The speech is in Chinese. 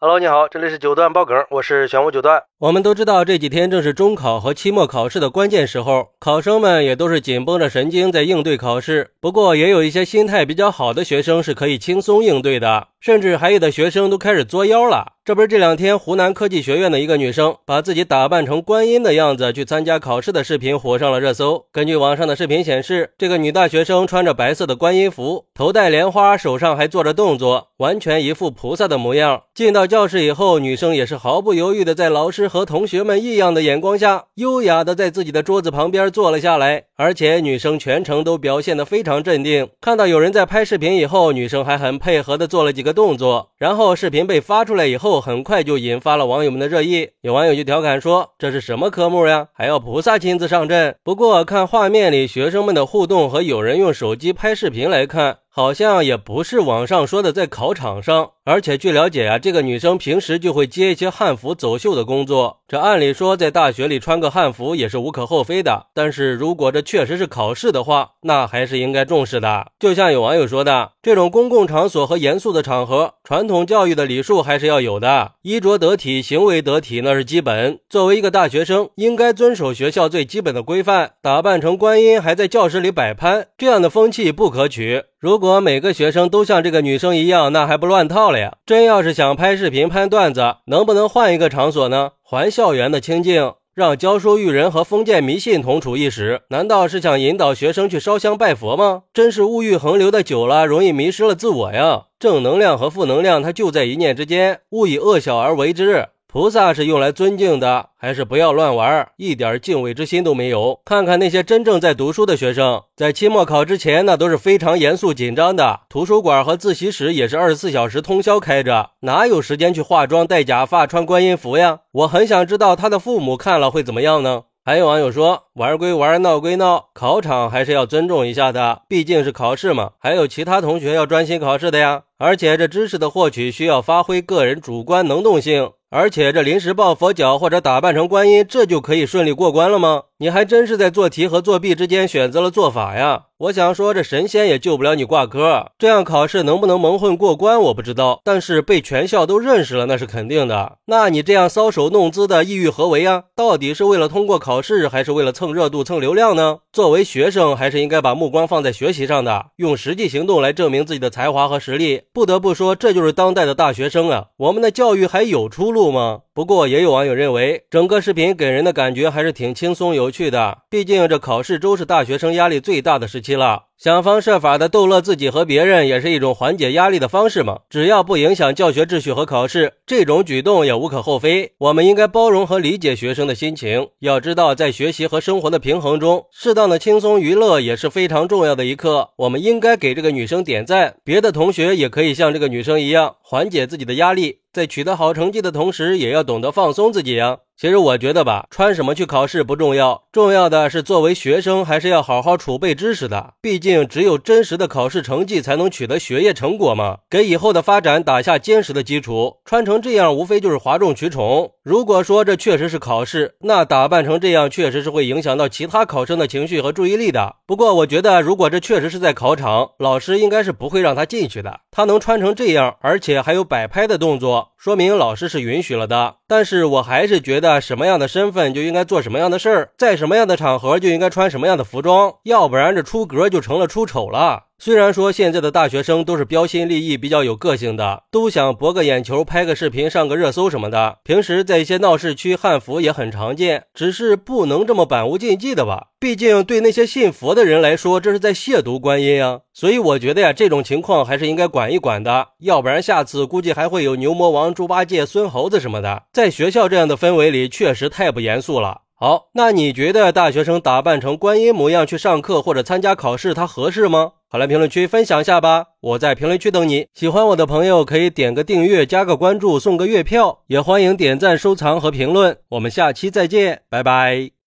Hello，你好，这里是九段爆梗，我是玄武九段。我们都知道这几天正是中考和期末考试的关键时候，考生们也都是紧绷着神经在应对考试。不过，也有一些心态比较好的学生是可以轻松应对的，甚至还有的学生都开始作妖了。这不是这两天湖南科技学院的一个女生把自己打扮成观音的样子去参加考试的视频火上了热搜。根据网上的视频显示，这个女大学生穿着白色的观音服，头戴莲花，手上还做着动作，完全一副菩萨的模样。进到教室以后，女生也是毫不犹豫的在老师和同学们异样的眼光下，优雅的在自己的桌子旁边坐了下来。而且女生全程都表现得非常镇定。看到有人在拍视频以后，女生还很配合的做了几个动作。然后视频被发出来以后，很快就引发了网友们的热议。有网友就调侃说：“这是什么科目呀？还要菩萨亲自上阵？”不过看画面里学生们的互动和有人用手机拍视频来看。好像也不是网上说的在考场上，而且据了解啊，这个女生平时就会接一些汉服走秀的工作。这按理说在大学里穿个汉服也是无可厚非的，但是如果这确实是考试的话，那还是应该重视的。就像有网友说的，这种公共场所和严肃的场合，传统教育的礼数还是要有的，衣着得体，行为得体那是基本。作为一个大学生，应该遵守学校最基本的规范，打扮成观音还在教室里摆拍，这样的风气不可取。如果每个学生都像这个女生一样，那还不乱套了呀？真要是想拍视频、拍段子，能不能换一个场所呢？还校园的清静，让教书育人和封建迷信同处一室？难道是想引导学生去烧香拜佛吗？真是物欲横流的久了，容易迷失了自我呀！正能量和负能量，它就在一念之间，勿以恶小而为之。菩萨是用来尊敬的，还是不要乱玩，一点敬畏之心都没有？看看那些真正在读书的学生，在期末考之前，那都是非常严肃紧张的。图书馆和自习室也是二十四小时通宵开着，哪有时间去化妆、戴假发、穿观音服呀？我很想知道他的父母看了会怎么样呢？还有网友说，玩归玩，闹归闹，考场还是要尊重一下的，毕竟是考试嘛。还有其他同学要专心考试的呀，而且这知识的获取需要发挥个人主观能动性。而且这临时抱佛脚或者打扮成观音，这就可以顺利过关了吗？你还真是在做题和作弊之间选择了做法呀！我想说，这神仙也救不了你挂科，这样考试能不能蒙混过关我不知道，但是被全校都认识了那是肯定的。那你这样搔首弄姿的意欲何为啊？到底是为了通过考试，还是为了蹭热度、蹭流量呢？作为学生，还是应该把目光放在学习上的，用实际行动来证明自己的才华和实力。不得不说，这就是当代的大学生啊！我们的教育还有出路不吗？不过也有网友认为，整个视频给人的感觉还是挺轻松有趣的，毕竟这考试周是大学生压力最大的时期了。想方设法的逗乐自己和别人，也是一种缓解压力的方式嘛。只要不影响教学秩序和考试，这种举动也无可厚非。我们应该包容和理解学生的心情。要知道，在学习和生活的平衡中，适当的轻松娱乐也是非常重要的一课。我们应该给这个女生点赞。别的同学也可以像这个女生一样，缓解自己的压力，在取得好成绩的同时，也要懂得放松自己呀。其实我觉得吧，穿什么去考试不重要，重要的是作为学生还是要好好储备知识的。毕竟只有真实的考试成绩才能取得学业成果嘛，给以后的发展打下坚实的基础。穿成这样无非就是哗众取宠。如果说这确实是考试，那打扮成这样确实是会影响到其他考生的情绪和注意力的。不过我觉得，如果这确实是在考场，老师应该是不会让他进去的。他能穿成这样，而且还有摆拍的动作，说明老师是允许了的。但是我还是觉得，什么样的身份就应该做什么样的事儿，在什么样的场合就应该穿什么样的服装，要不然这出格就成了出丑了。虽然说现在的大学生都是标新立异、比较有个性的，都想博个眼球、拍个视频、上个热搜什么的。平时在一些闹市区，汉服也很常见，只是不能这么板无禁忌的吧？毕竟对那些信佛的人来说，这是在亵渎观音啊。所以我觉得呀，这种情况还是应该管一管的，要不然下次估计还会有牛魔王、猪八戒、孙猴子什么的。在学校这样的氛围里，确实太不严肃了。好，那你觉得大学生打扮成观音模样去上课或者参加考试，他合适吗？好来评论区分享一下吧，我在评论区等你。喜欢我的朋友可以点个订阅、加个关注、送个月票，也欢迎点赞、收藏和评论。我们下期再见，拜拜。